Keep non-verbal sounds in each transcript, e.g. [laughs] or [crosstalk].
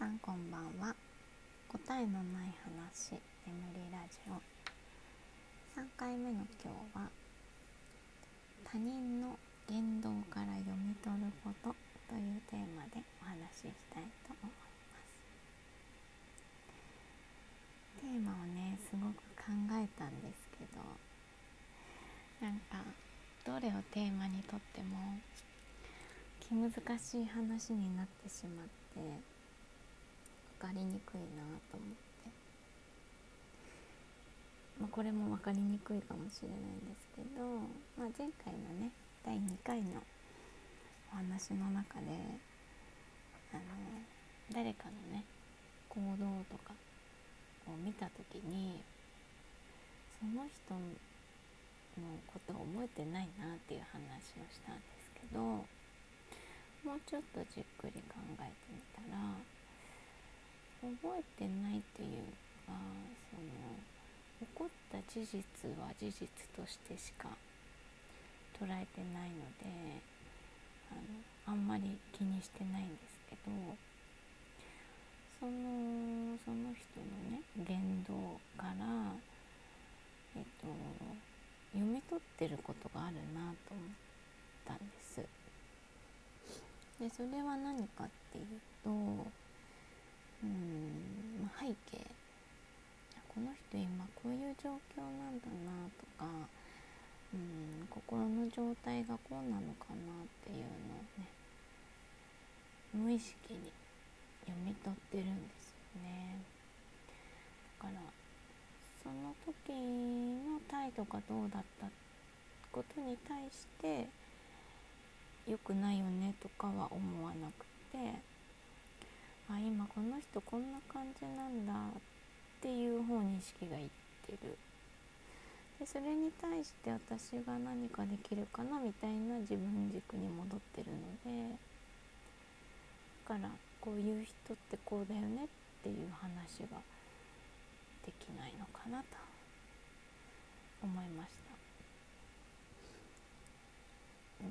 さんこんばんは。答えのない話眠りラジオ。3回目の今日は他人の言動から読み取ることというテーマでお話ししたいと思います。テーマをねすごく考えたんですけどなんかどれをテーマにとっても気難しい話になってしまってかりにくいなと思って、まあ、これも分かりにくいかもしれないんですけど、まあ、前回のね第2回のお話の中であの誰かのね行動とかを見た時にその人のことを覚えてないなっていう話をしたんですけどもうちょっとじっくり考えてみたら覚えてないっていうかその起こった事実は事実としてしか捉えてないのであのあんまり気にしてないんですけどそのその人のね言動からえっと読み取ってることがあるなと思ったんです。でそれは何かっていうとうん背景。この人今こういう状況なんだなとかうん心の状態がこうなのかなっていうのをね無意識に読み取ってるんですよね。だからその時の態度がどうだったことに対して良くないよねとかは思わなくて。あ今この人こんな感じなんだっていう方に意識がいってるでそれに対して私が何かできるかなみたいな自分軸に戻ってるのでだからこういう人ってこうだよねっていう話ができないのかなと思いました。で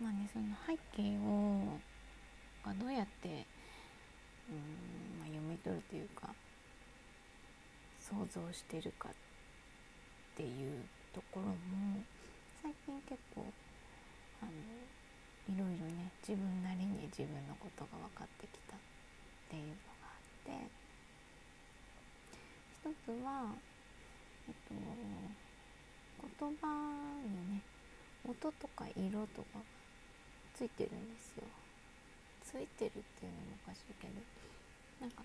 まあねその背景をがどうやってうん、まあ、読み取るというか想像してるかっていうところも最近結構あのいろいろね自分なりに自分のことが分かってきたっていうのがあって一つは、えっと、言葉にね音とか色とかついてるんですよ。ついてるっていうのもおかしいけどなんか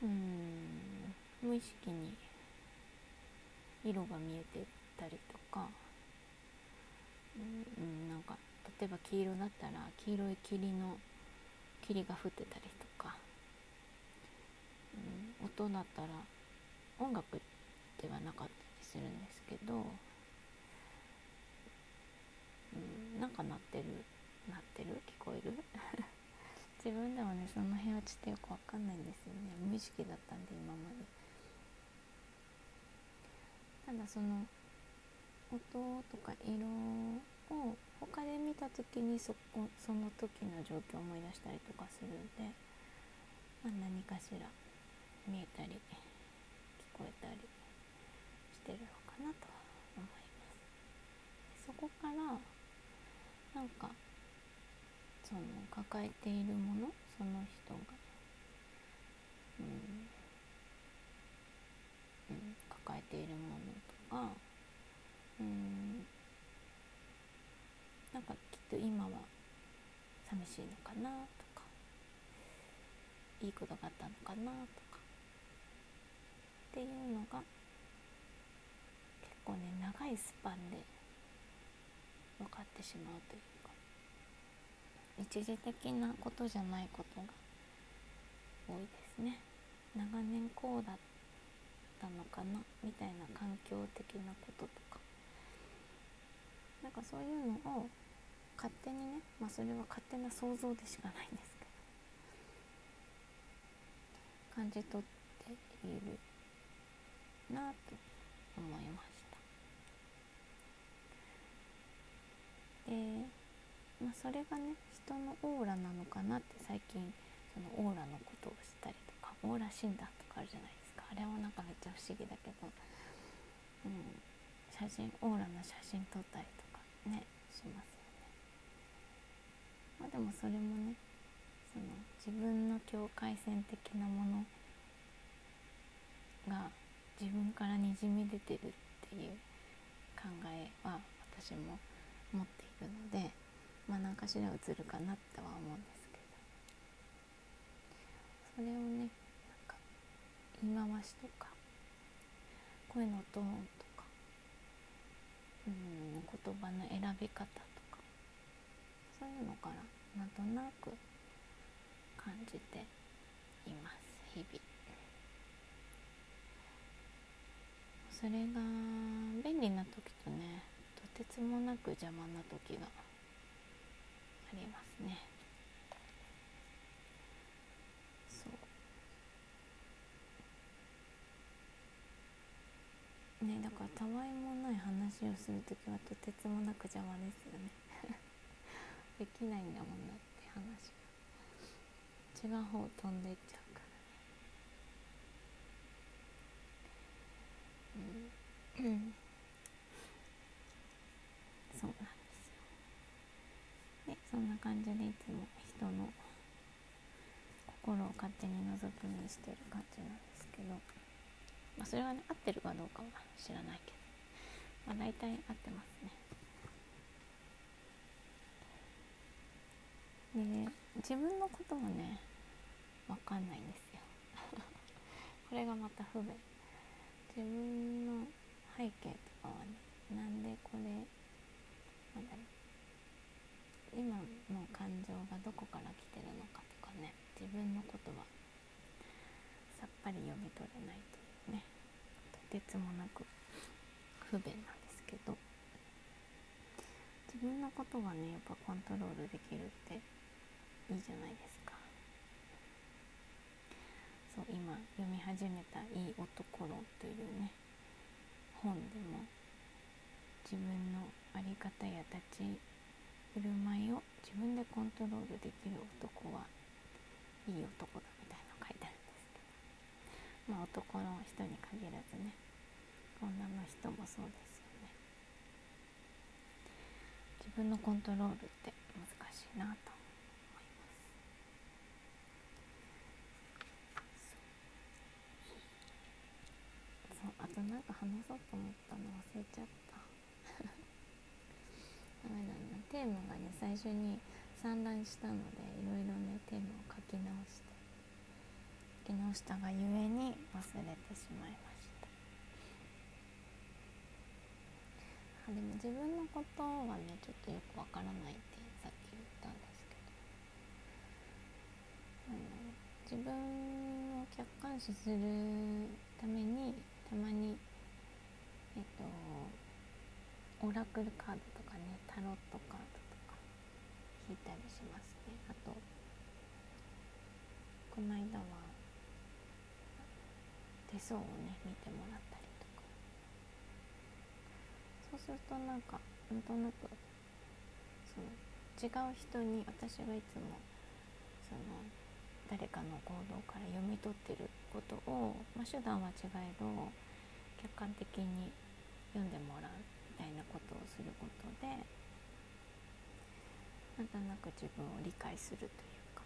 うん無意識に色が見えてたりとかうんなんか例えば黄色だったら黄色い霧の霧が降ってたりとか、うん、音だったら音楽ではなかったりするんですけど、うん、なんか鳴ってるなってる？聞こえる？[laughs] 自分でもねその辺はちょっとよくわかんないんですよね。無意識だったんで今まで。ただその音とか色を他で見た時にそこその時の状況を思い出したりとかするんで、まあ、何かしら見えたり聞こえたりしてるのかなと思います。そこからなんかその抱えているものその人が、うん。うん、抱えているものとか、うん、なんかきっと今は寂しいのかなとか。いいことがあったのかなとか。っていうのが結構ね長いスパンで分かってしまうという一時的なことじゃないことが多いですね。長年こうだったのかなみたいな環境的なこととか。なんかそういうのを勝手にねまあそれは勝手な想像でしかないんですけど。感じ取っているなと思いました。でまあ、それがね人のオーラなのかなって最近そのオーラのことをしたりとかオーラ診断とかあるじゃないですかあれもなんかめっちゃ不思議だけど、うん、写真オーラの写真撮ったりとかねしますよね。まあ、でもそれもねその自分の境界線的なものが自分からにじみ出てるっていう考えは私も持っているのでまあ何かしら映るかなっては思うんですけどそれをねなんか言い回しとか声のトーンとかうん言葉の選び方とかそういうのからなんとなく感じています日々。それが便利な時とねとてつもなく邪魔な時がありますね。そう。ねだからたわいもない話をする時はとてつもなく邪魔ですよね。[laughs] できないんだもんだって話が。違う方飛んでいっちゃうからね。うん、そうなんでそんな感じでいつも人の心を勝手に覗き見してる感じなんですけど、まあ、それがね合ってるかどうかは知らないけど、まあ、大体合ってますね。で自分のこともね分かんないんですよ。[laughs] これがまた不便。自分の背景とかはねなんでこれなんだろう。今の感情がどこから来てるのかとかね自分のことはさっぱり読み取れないというねとてつもなく不便なんですけど自分のことがねやっぱコントロールできるっていいじゃないですか。そう今読み始めた「いい男論」というね本でも自分の在り方や立ち振る舞いを自分でコントロールできる男はいい男だみたいなの書いてあるんですけどまあ男の人に限らずね女の人もそうですよね自分のコントロールって難しいなと思いますそうあとなんか話そうと思ったの忘れちゃった。ダメだなテーマがね最初に散乱したのでいろいろねテーマを書き直して書き直したがゆえに忘れてしまいました。あでも自分のことはねちょっとよくわからないってさっき言ったんですけどあの自分を客観視するためにたまにえっとオラクルカードかねタロットカードとか引いたりしますね。あとこの間は手相をね見てもらったりとか。そうするとなんかなんとなくその違う人に私がいつもその誰かの行動から読み取ってることを、まあ、手段は違えど客観的に読んでもらう。たいなことをすることでなんとなく自分を理解するというか。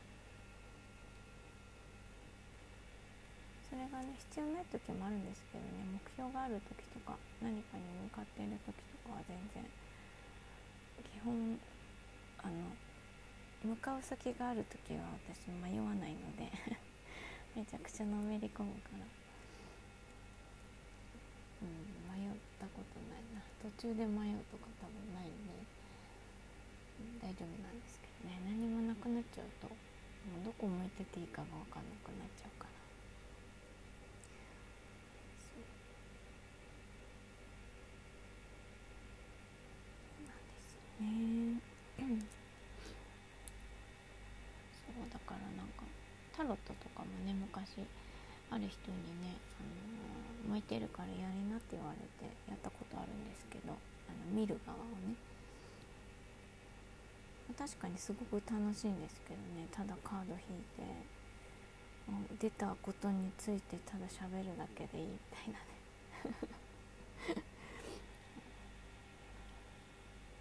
それがね必要ない時もあるんですけどね目標がある時とか何かに向かっている時とかは全然基本あの向かう先がある時は私迷わないので [laughs] めちゃくちゃのめり込むからうん迷ったことないな途中で迷うとか多分ないんで、大丈夫なんですけどね。何もなくなっちゃうともうどこ向いてていいかが分かんなくなっちゃうから。そう。なんですよね。[clears throat] そうだからなんかタロットとかもね昔ある人にね、あの、向いてるからやりなって言われてやったことあるんですけどあの見る側をね。確かにすごく楽しいんですけどねただカード引いて出たことについてただ喋るだけでいいみたいなね。[laughs]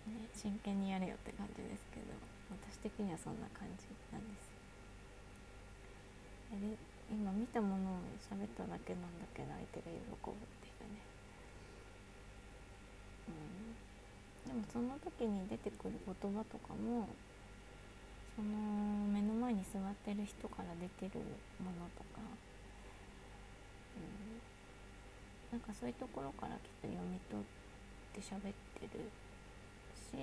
ね真剣にやれよって感じですけど私的にはそんな感じなんです。で今見たものを喋っただけなんだけど相手が喜ぶっていうね、うん、でもその時に出てくる言葉とかもその目の前に座ってる人から出てるものとか、うん、なんかそういうところからきっと読み取って喋ってるし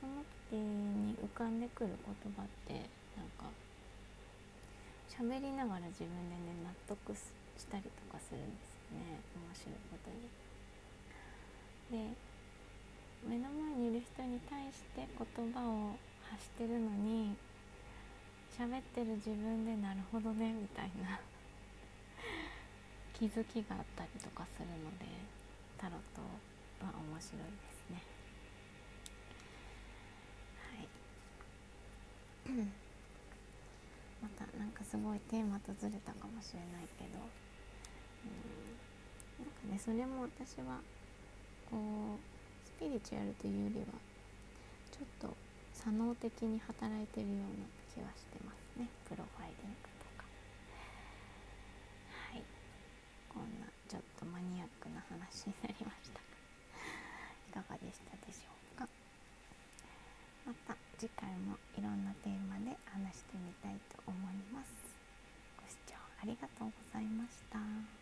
その時に浮かんでくる言葉ってなんか喋りながら自分でね納得したりとかするんですよね。面白いことに。で目の前にいる人に対して言葉を発してるのに喋ってる自分でなるほどねみたいな。気づきがあったりとかするのでタロットは面白いですねはいまたなんかすごいテーマとずれたかもしれないけど。うん。なんかねそれも私はこうスピリチュアルというよりはちょっと左脳的に働いてるような気はしてますね。プロファイリングとか。はい。こんなちょっとマニアックな話になりましたいかがでしたでしょうかまた次回もいろんなテーマで話してみたいと思いますご視聴あありがとうございました。